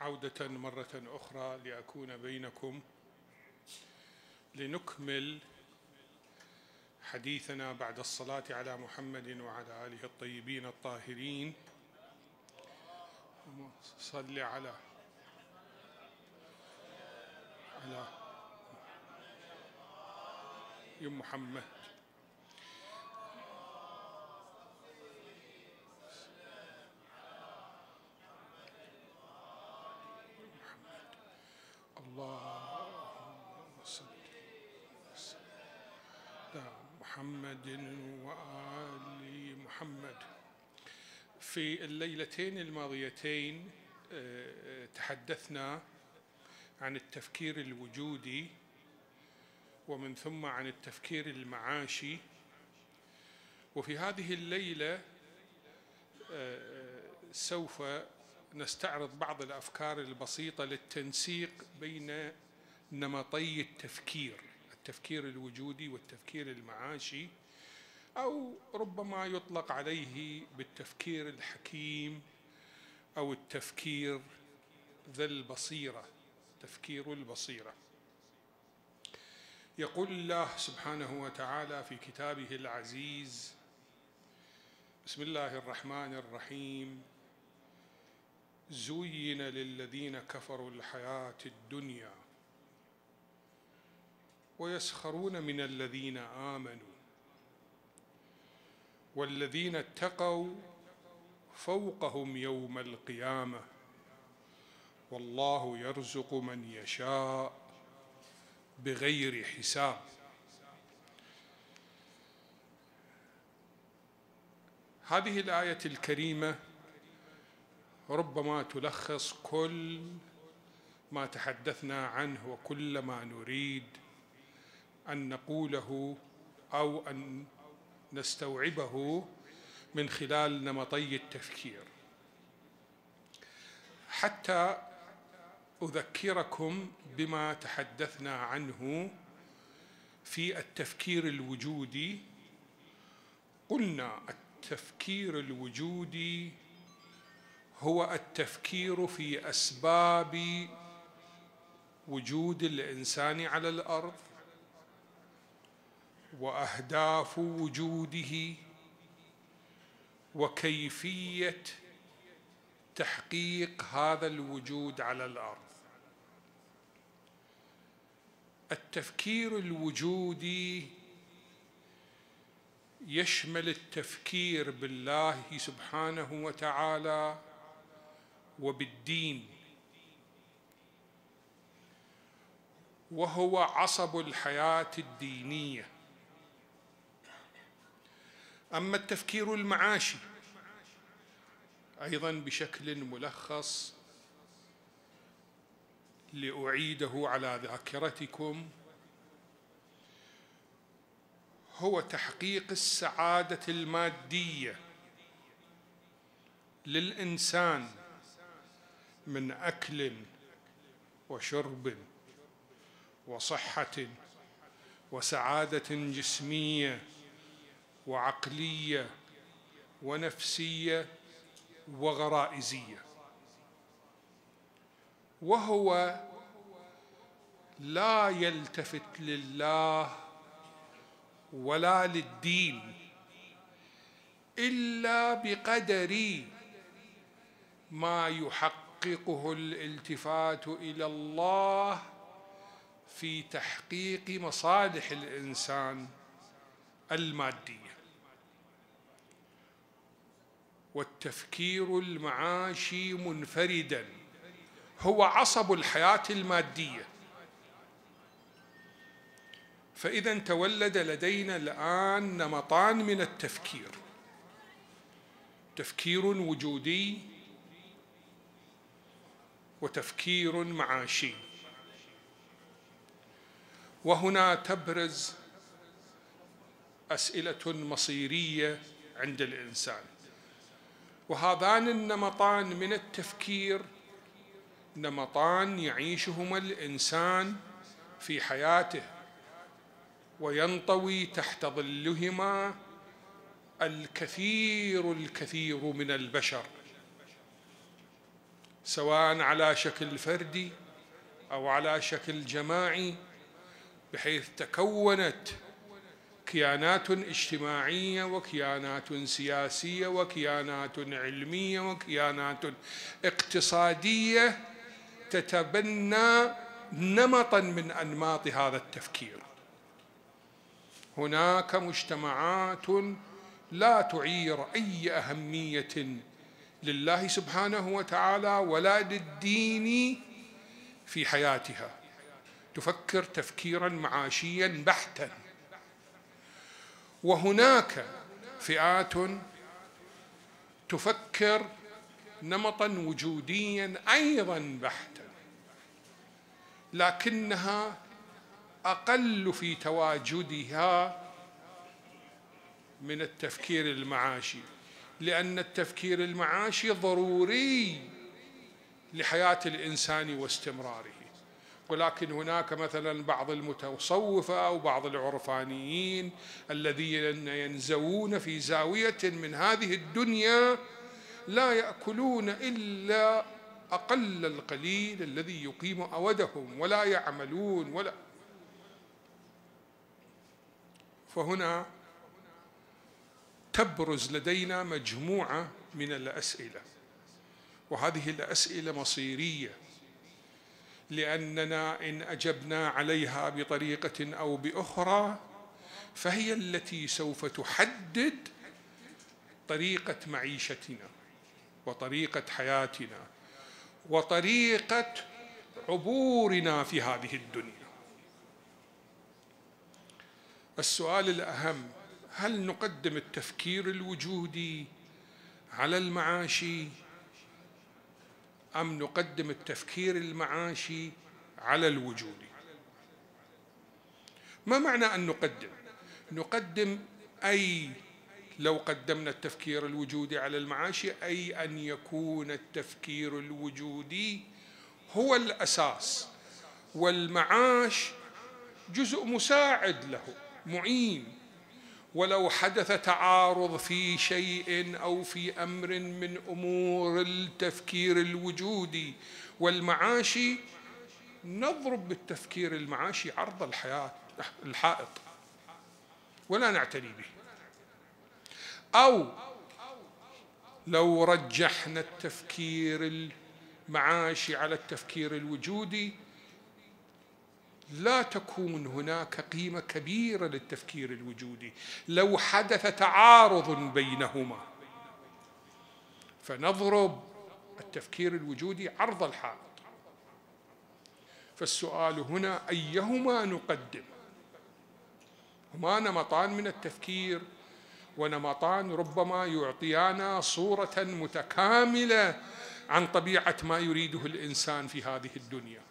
عودة مرة أخرى لأكون بينكم لنكمل حديثنا بعد الصلاة على محمد وعلى آله الطيبين الطاهرين. صل على على يا محمد اللهم صل على محمد وآل محمد. في الليلتين الماضيتين آه، تحدثنا عن التفكير الوجودي ومن ثم عن التفكير المعاشي. وفي هذه الليلة آه، سوف نستعرض بعض الأفكار البسيطة للتنسيق بين نمطي التفكير التفكير الوجودي والتفكير المعاشي. أو ربما يطلق عليه بالتفكير الحكيم أو التفكير ذا البصيرة تفكير البصيرة. يقول الله سبحانه وتعالى في كتابه العزيز بسم الله الرحمن الرحيم. زين للذين كفروا الحياة الدنيا ويسخرون من الذين آمنوا. والذين اتقوا فوقهم يوم القيامة. والله يرزق من يشاء بغير حساب. هذه الآية الكريمة ربما تلخص كل ما تحدثنا عنه وكل ما نريد أن نقوله أو أن نستوعبه من خلال نمطي التفكير. حتى أذكركم بما تحدثنا عنه في التفكير الوجودي. قلنا التفكير الوجودي هو التفكير في أسباب وجود الإنسان على الأرض. وأهداف وجوده وكيفية تحقيق هذا الوجود على الأرض. التفكير الوجودي يشمل التفكير بالله سبحانه وتعالى وبالدين وهو عصب الحياة الدينية. أما التفكير المعاشي أيضا بشكل ملخص لأعيده على ذاكرتكم هو تحقيق السعادة المادية للإنسان من أكل وشرب وصحة وسعادة جسمية وعقلية ونفسية وغرائزية. وهو لا يلتفت لله ولا للدين إلا بقدر ما يحققه الالتفات إلى الله في تحقيق مصالح الإنسان. المادية والتفكير المعاشي منفردا. هو عصب الحياة المادية. فإذا تولد لدينا الآن نمطان من التفكير. تفكير وجودي وتفكير معاشي. وهنا تبرز أسئلة مصيرية عند الإنسان. وهذان النمطان من التفكير نمطان يعيشهما الإنسان في حياته وينطوي تحت ظلهما الكثير الكثير من البشر سواء على شكل فردي أو على شكل جماعي بحيث تكونت كيانات اجتماعية وكيانات سياسية وكيانات علمية وكيانات اقتصادية تتبنى نمطا من أنماط هذا التفكير. هناك مجتمعات لا تعير أي أهمية لله سبحانه وتعالى ولا للدين في حياتها. تفكر تفكيرا معاشيا بحتا. وهناك فئات تفكر نمطا وجوديا أيضا بحتا لكنها أقل في تواجدها من التفكير المعاشي لأن التفكير المعاشي ضروري لحياة الإنسان واستمراره. ولكن هناك مثلا بعض المتصوفة أو بعض العرفانيين الذين ينزوون في زاوية من هذه الدنيا لا يأكلون إلا أقل القليل الذي يقيم أودهم ولا يعملون ولا. فهنا تبرز لدينا مجموعة من الأسئلة وهذه الأسئلة مصيرية. لأننا إن أجبنا عليها بطريقة أو بأخرى فهي التي سوف تحدد طريقة معيشتنا وطريقة حياتنا وطريقة عبورنا في هذه الدنيا. السؤال الأهم هل نقدم التفكير الوجودي على المعاشي أم نقدم التفكير المعاشي على الوجودي ما معنى أن نقدم؟ نقدم أي لو قدمنا التفكير الوجودي على المعاشي أي أن يكون التفكير الوجودي هو الأساس. والمعاش جزء مساعد له معين. ولو حدث تعارض في شيء أو في أمر من أمور التفكير الوجودي والمعاشي نضرب بالتفكير المعاشي عرض الحياة الحائط. ولا نعتني به. أو لو رجحنا التفكير المعاشي على التفكير الوجودي لا تكون هناك قيمة كبيرة للتفكير الوجودي. لو حدث تعارض بينهما فنضرب التفكير الوجودي عرض الحائط. فالسؤال هنا أيهما نقدم؟ هما نمطان من التفكير ونمطان ربما يعطيانا صورة متكاملة عن طبيعة ما يريده الإنسان في هذه الدنيا.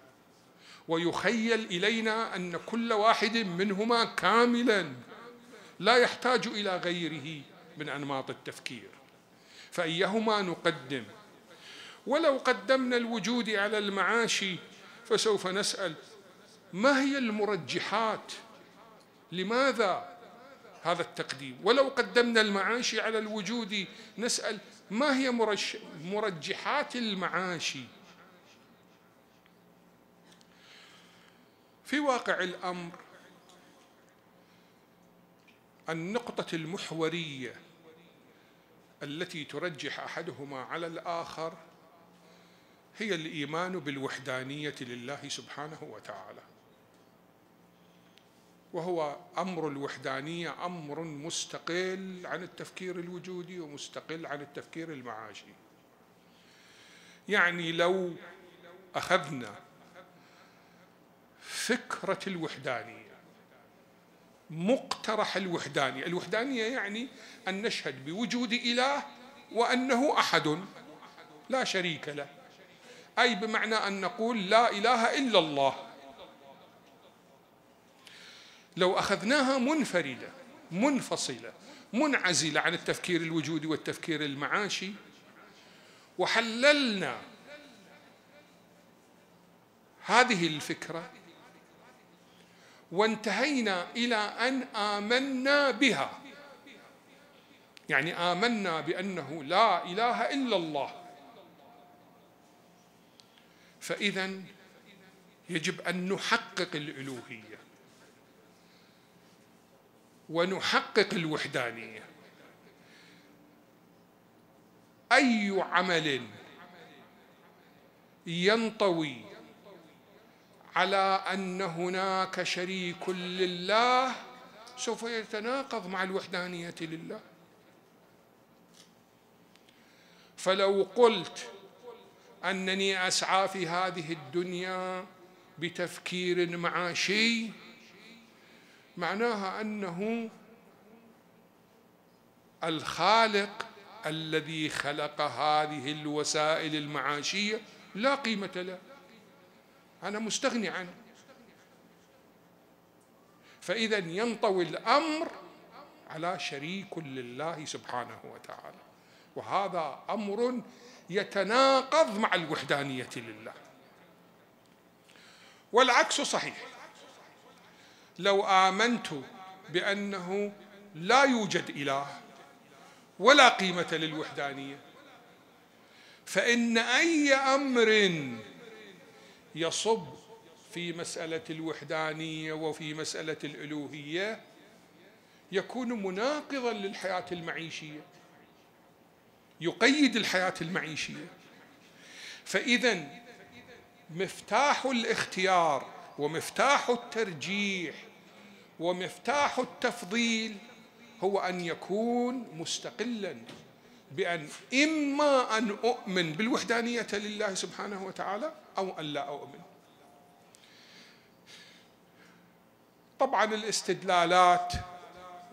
ويخيل إلينا أن كل واحد منهما كاملا لا يحتاج إلى غيره من أنماط التفكير. فأيهما نقدم؟ ولو قدمنا الوجود على المعاشي فسوف نسأل ما هي المرجحات؟ لماذا هذا التقديم؟ ولو قدمنا المعاشي على الوجود نسأل ما هي مرجحات المعاشي في واقع الأمر النقطة المحورية التي ترجح أحدهما على الآخر هي الإيمان بالوحدانية لله سبحانه وتعالى. وهو أمر الوحدانية أمر مستقل عن التفكير الوجودي ومستقل عن التفكير المعاشي. يعني لو أخذنا فكرة الوحدانية مقترح الوحدانية. الوحدانية يعني أن نشهد بوجود إله وأنه أحد لا شريك له. أي بمعنى أن نقول لا إله إلا الله. لو أخذناها منفردة منفصلة منعزلة عن التفكير الوجودي والتفكير المعاشي وحللنا هذه الفكرة وانتهينا إلى أن آمنا بها. يعني آمنا بأنه لا إله إلا الله. فإذا يجب أن نحقق الألوهية ونحقق الوحدانية. أي عمل ينطوي على أن هناك شريك لله سوف يتناقض مع الوحدانية لله. فلو قلت أنني أسعى في هذه الدنيا بتفكير معاشي معناها أنه الخالق الذي خلق هذه الوسائل المعاشية لا قيمة له. أنا مستغني عنه. فإذا ينطوي الأمر على شريك لله سبحانه وتعالى. وهذا أمر يتناقض مع الوحدانية لله. والعكس صحيح. لو آمنت بأنه لا يوجد إله ولا قيمة للوحدانية فإن أي أمر يصب في مسألة الوحدانية وفي مسألة الألوهية يكون مناقضا للحياة المعيشية. يقيد الحياة المعيشية. فإذا مفتاح الاختيار ومفتاح الترجيح ومفتاح التفضيل هو أن يكون مستقلا. بأن إما أن أؤمن بالوحدانية لله سبحانه وتعالى أو أن لا أؤمن. طبعا الاستدلالات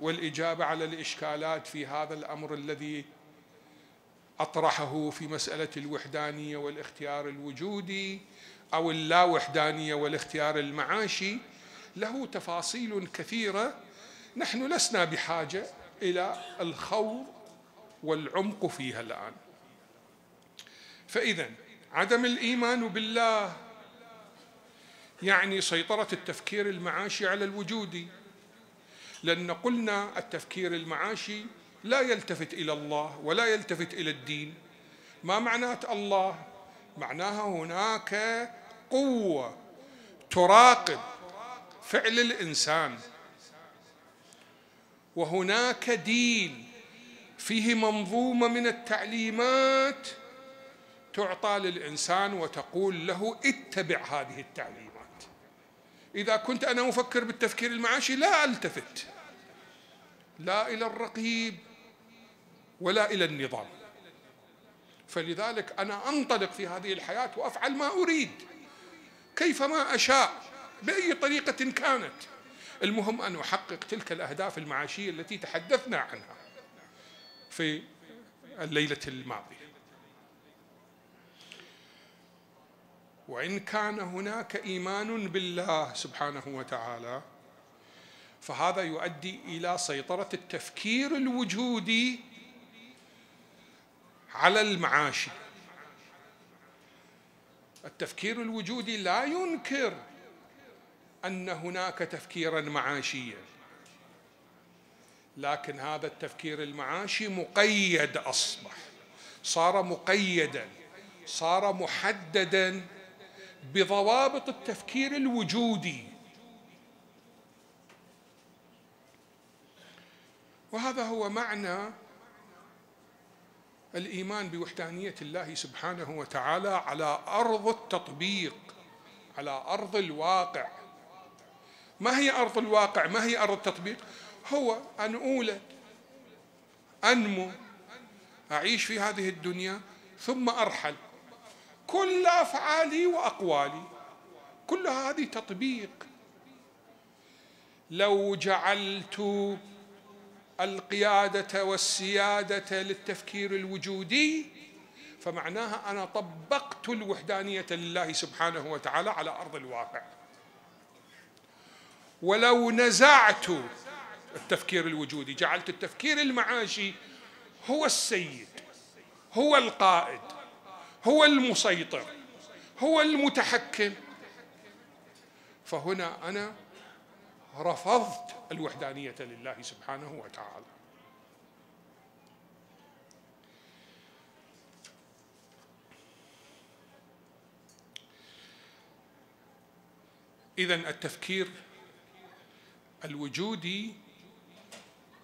والإجابة على الإشكالات في هذا الأمر الذي أطرحه في مسألة الوحدانية والاختيار الوجودي أو اللاوحدانية والاختيار المعاشي له تفاصيل كثيرة. نحن لسنا بحاجة إلى الخوض والعمق فيها الآن. فاذا عدم الإيمان بالله يعني سيطرة التفكير المعاشي على الوجودي لأن قلنا التفكير المعاشي لا يلتفت إلى الله ولا يلتفت إلى الدين. ما معنات الله؟ معناها هناك قوة تراقب فعل الإنسان. وهناك دين فيه منظومة من التعليمات تعطى للإنسان وتقول له اتبع هذه التعليمات. إذا كنت أنا أفكر بالتفكير المعاشي لا ألتفت. لا إلى الرقيب ولا إلى النظام. فلذلك أنا أنطلق في هذه الحياة وأفعل ما أريد. كيفما أشاء بأي طريقة كانت. المهم أن أحقق تلك الأهداف المعاشية التي تحدثنا عنها. في الليلة الماضية. وإن كان هناك إيمان بالله سبحانه وتعالى فهذا يؤدي إلى سيطرة التفكير الوجودي على المعاشي. التفكير الوجودي لا ينكر أن هناك تفكيرا معاشيا. لكن هذا التفكير المعاشي مقيد أصبح. صار مقيدا صار محددا بضوابط التفكير الوجودي. وهذا هو معنى الإيمان بوحدانية الله سبحانه وتعالى على أرض التطبيق على أرض الواقع. ما هي أرض الواقع؟ ما هي أرض التطبيق؟ هو أن اولد أنمو أعيش في هذه الدنيا ثم أرحل. كل أفعالي وأقوالي كل هذه تطبيق. لو جعلت القيادة والسيادة للتفكير الوجودي فمعناها أنا طبقت الوحدانية لله سبحانه وتعالى على أرض الواقع. ولو نزعت التفكير الوجودي. جعلت التفكير المعاشي هو السيد هو القائد هو المسيطر هو المتحكم. فهنا أنا رفضت الوحدانية لله سبحانه وتعالى. اذا التفكير الوجودي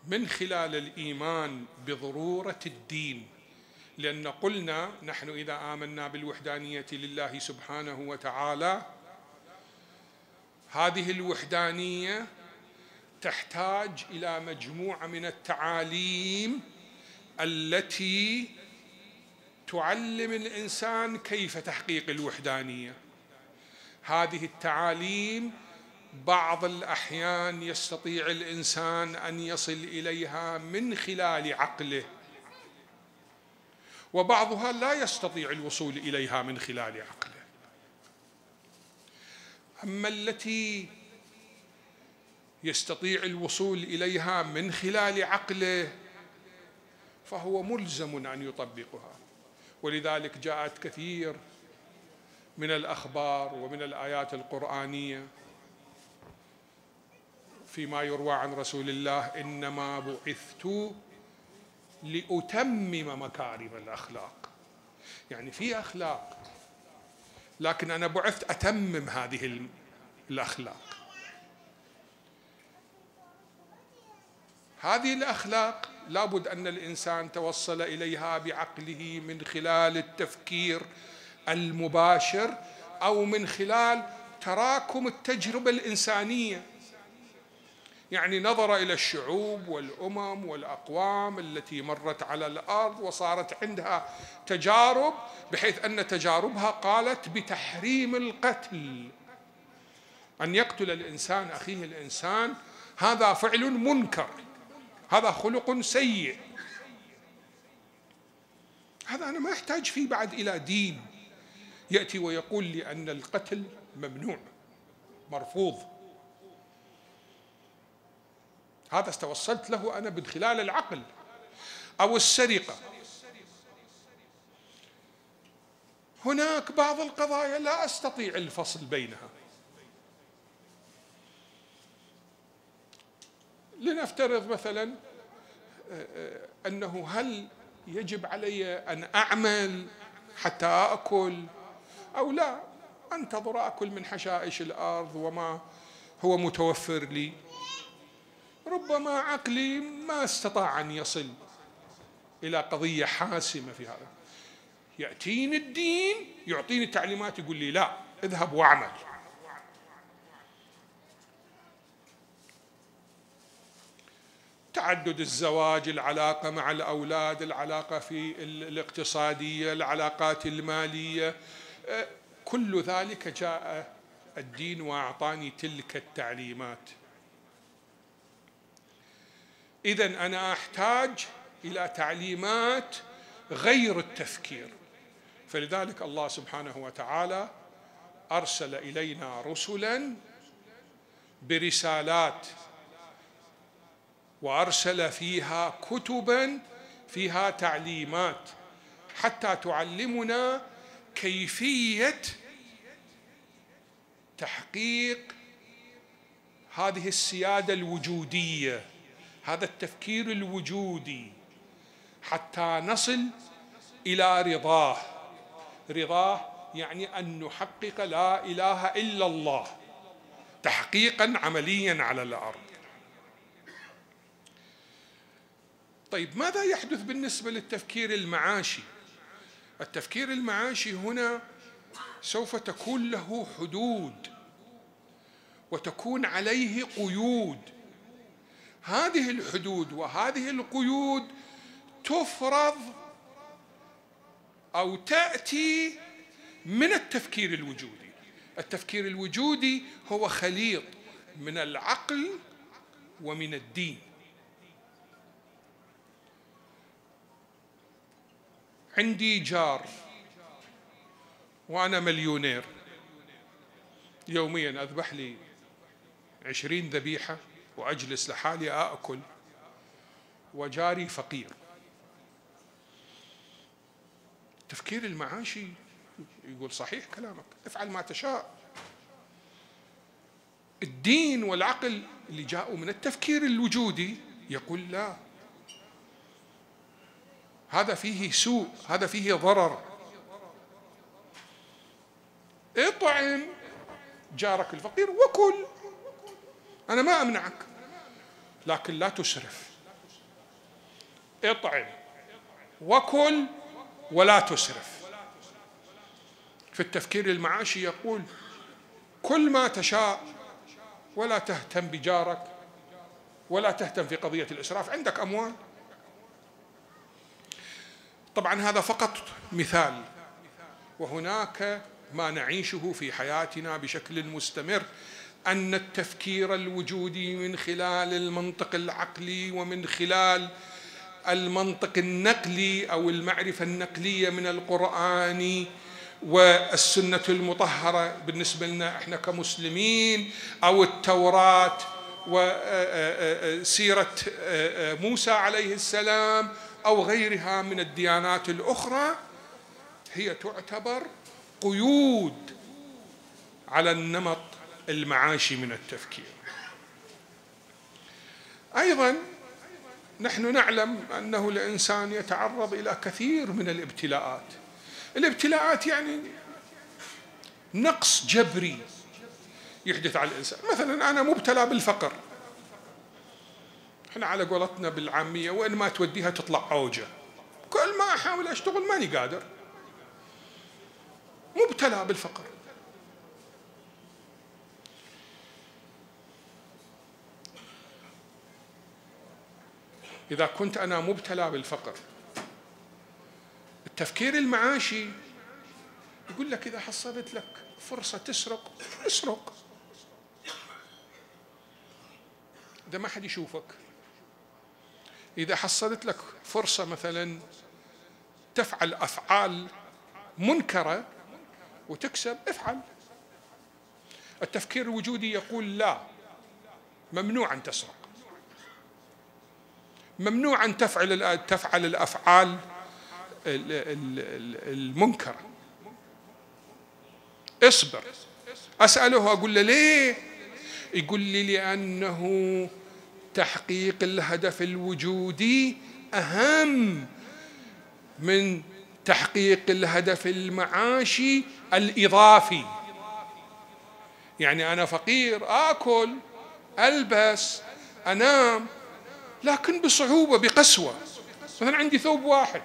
من خلال الإيمان بضرورة الدين. لأن قلنا نحن إذا آمنا بالوحدانية لله سبحانه وتعالى هذه الوحدانية تحتاج إلى مجموعة من التعاليم التي تعلم الإنسان كيف تحقيق الوحدانية. هذه التعاليم بعض الأحيان يستطيع الإنسان أن يصل إليها من خلال عقله. وبعضها لا يستطيع الوصول إليها من خلال عقله. أما التي يستطيع الوصول إليها من خلال عقله فهو ملزم أن يطبقها. ولذلك جاءت كثير من الأخبار ومن الآيات القرآنية فيما يروى عن رسول الله إنما بعثت لأتمم مكارم الأخلاق. يعني في أخلاق لكن أنا بعثت أتمم هذه الأخلاق. هذه الأخلاق لابد أن الإنسان توصل إليها بعقله من خلال التفكير المباشر أو من خلال تراكم التجربة الإنسانية. يعني نظر إلى الشعوب والأمم والأقوام التي مرت على الأرض وصارت عندها تجارب بحيث أن تجاربها قالت بتحريم القتل. أن يقتل الإنسان أخيه الإنسان هذا فعل منكر. هذا خلق سيء. هذا أنا ما احتاج فيه بعد إلى دين. يأتي ويقول لي أن القتل ممنوع مرفوض. هذا استوصلت له أنا من خلال العقل أو السرقة. هناك بعض القضايا لا أستطيع الفصل بينها. لنفترض مثلا أنه هل يجب علي أن أعمل حتى أكل أو لا؟ أنتظر أكل من حشائش الأرض وما هو متوفر لي. ربما عقلي ما استطاع أن يصل إلى قضية حاسمة في هذا. يأتيني الدين يعطيني تعليمات يقول لي لا اذهب واعمل. تعدد الزواج العلاقة مع الأولاد العلاقة في الاقتصادية العلاقات المالية. أه، كل ذلك جاء الدين وأعطاني تلك التعليمات. اذا أنا أحتاج إلى تعليمات غير التفكير. فلذلك الله سبحانه وتعالى أرسل إلينا رسلا برسالات وأرسل فيها كتبا فيها تعليمات حتى تعلمنا كيفية تحقيق هذه السيادة الوجودية. هذا التفكير الوجودي حتى نصل إلى رضاه. رضاه يعني أن نحقق لا إله إلا الله تحقيقا عمليا على الأرض. طيب ماذا يحدث بالنسبة للتفكير المعاشي؟ التفكير المعاشي هنا سوف تكون له حدود وتكون عليه قيود. هذه الحدود وهذه القيود تفرض أو تأتي من التفكير الوجودي. التفكير الوجودي هو خليط من العقل ومن الدين. عندي جار وأنا مليونير. يوميا أذبح لي عشرين ذبيحة. وأجلس لحالي آكل وجاري فقير. تفكير المعاشي يقول صحيح كلامك افعل ما تشاء. الدين والعقل اللي جاءوا من التفكير الوجودي يقول لا. هذا فيه سوء هذا فيه ضرر. اطعم جارك الفقير وكل. أنا ما أمنعك. لكن لا تسرف اطعم. وكل ولا تسرف في التفكير المعاشي يقول كل ما تشاء ولا تهتم بجارك ولا تهتم في قضية الإسراف. عندك أموال؟ طبعا هذا فقط مثال. وهناك ما نعيشه في حياتنا بشكل مستمر. أن التفكير الوجودي من خلال المنطق العقلي ومن خلال المنطق النقلي أو المعرفة النقلية من القرآن والسنة المطهرة بالنسبة لنا إحنا كمسلمين أو التوراة وسيره موسى عليه السلام أو غيرها من الديانات الأخرى هي تعتبر قيود على النمط المعاشي من التفكير. أيضا نحن نعلم أنه الإنسان يتعرض إلى كثير من الابتلاءات. الابتلاءات يعني نقص جبري يحدث على الإنسان. مثلا أنا مبتلى بالفقر. إحنا على قولتنا بالعامية وين ما توديها تطلع عوجه كل ما أحاول أشتغل ماني قادر. مبتلى بالفقر. إذا كنت أنا مبتلى بالفقر. التفكير المعاشي يقول لك إذا حصلت لك فرصة تسرق اسرق. إذا ما حد يشوفك. إذا حصلت لك فرصة مثلا تفعل أفعال منكرة وتكسب افعل. التفكير الوجودي يقول لا ممنوع أن تسرق. ممنوع أن تفعل تفعل الأفعال المنكرة اصبر. أسأله أقول له ليه؟ يقول لي لأنه تحقيق الهدف الوجودي أهم من تحقيق الهدف المعاشي الإضافي. يعني أنا فقير آكل ألبس أنام لكن بصعوبة بقسوة. مثلا عندي ثوب واحد.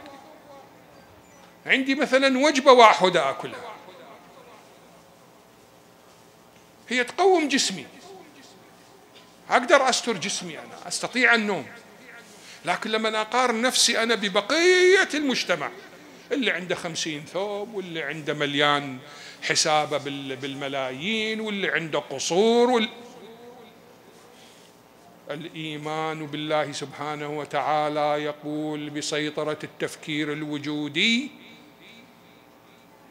عندي مثلا وجبة واحدة آكلها. هي تقوم جسمي. أقدر أستر جسمي أنا أستطيع النوم. لكن لما أقارن نفسي أنا ببقية المجتمع اللي عنده خمسين ثوب واللي عنده مليان حسابه بالملايين واللي عنده قصور وال... الإيمان بالله سبحانه وتعالى يقول بسيطرة التفكير الوجودي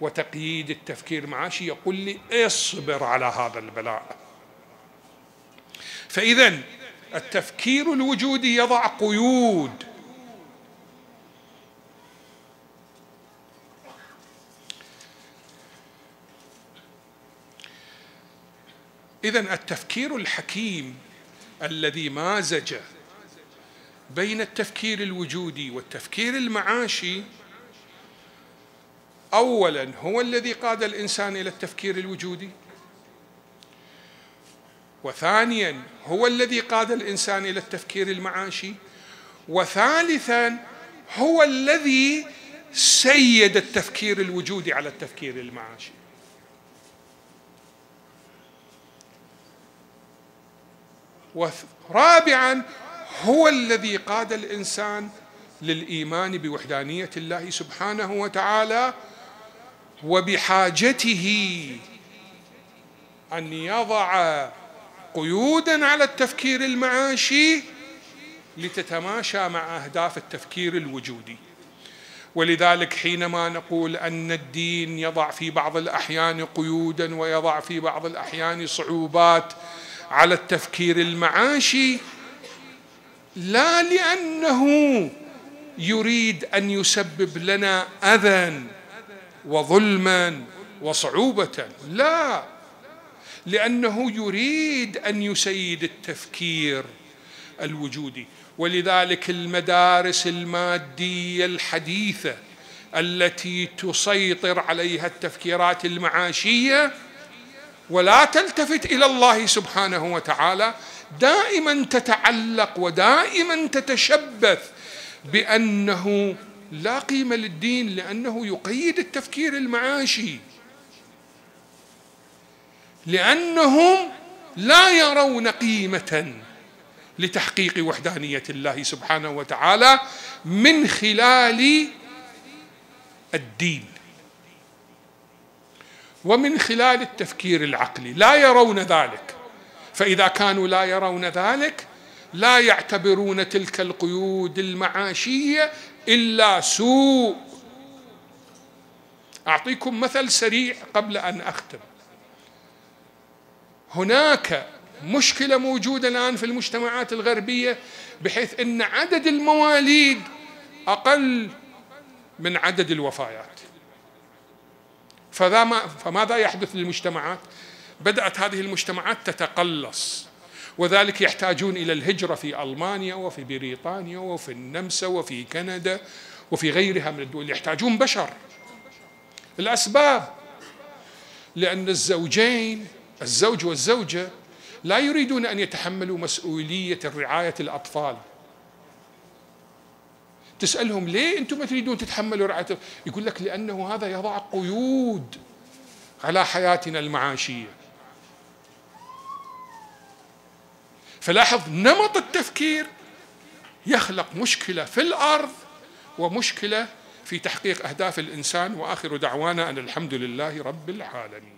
وتقييد التفكير المعاشي يقول لي اصبر على هذا البلاء. فاذا التفكير الوجودي يضع قيود. اذا التفكير الحكيم الذي مازج بين التفكير الوجودي والتفكير المعاشي. اولا هو الذي قاد الإنسان إلى التفكير الوجودي. وثانيا هو الذي قاد الإنسان إلى التفكير المعاشي. وثالثا هو الذي سيد التفكير الوجودي على التفكير المعاشي. ورابعا هو الذي قاد الإنسان للإيمان بوحدانية الله سبحانه وتعالى وبحاجته أن يضع قيودا على التفكير المعاشي لتتماشى مع أهداف التفكير الوجودي. ولذلك حينما نقول أن الدين يضع في بعض الأحيان قيودا ويضع في بعض الأحيان صعوبات على التفكير المعاشي لا لأنه يريد أن يسبب لنا أذى وظلما وصعوبة لا لأنه يريد أن يسيد التفكير الوجودي. ولذلك المدارس المادية الحديثة التي تسيطر عليها التفكيرات المعاشية ولا تلتفت إلى الله سبحانه وتعالى. دائما تتعلق ودائما تتشبث بأنه لا قيمة للدين لأنه يقيد التفكير المعاشي. لأنهم لا يرون قيمة لتحقيق وحدانية الله سبحانه وتعالى من خلال الدين. ومن خلال التفكير العقلي. لا يرون ذلك. فإذا كانوا لا يرون ذلك لا يعتبرون تلك القيود المعاشية إلا سوء. أعطيكم مثل سريع قبل أن أختم. هناك مشكلة موجودة الآن في المجتمعات الغربية بحيث إن عدد المواليد أقل من عدد الوفيات. فماذا يحدث للمجتمعات؟ بدأت هذه المجتمعات تتقلص. وذلك يحتاجون إلى الهجرة في ألمانيا وفي بريطانيا وفي النمسا وفي كندا وفي غيرها من الدول. يحتاجون بشر. الأسباب. لأن الزوجين الزوج والزوجة لا يريدون أن يتحملوا مسؤولية رعايه الأطفال. تسألهم ليه أنتم ما تريدون تتحملوا رعاية يقول لك لأنه هذا يضع قيود على حياتنا المعاشية. فلاحظ نمط التفكير يخلق مشكلة في الأرض ومشكلة في تحقيق أهداف الإنسان. وآخر دعوانا أن الحمد لله رب العالمين.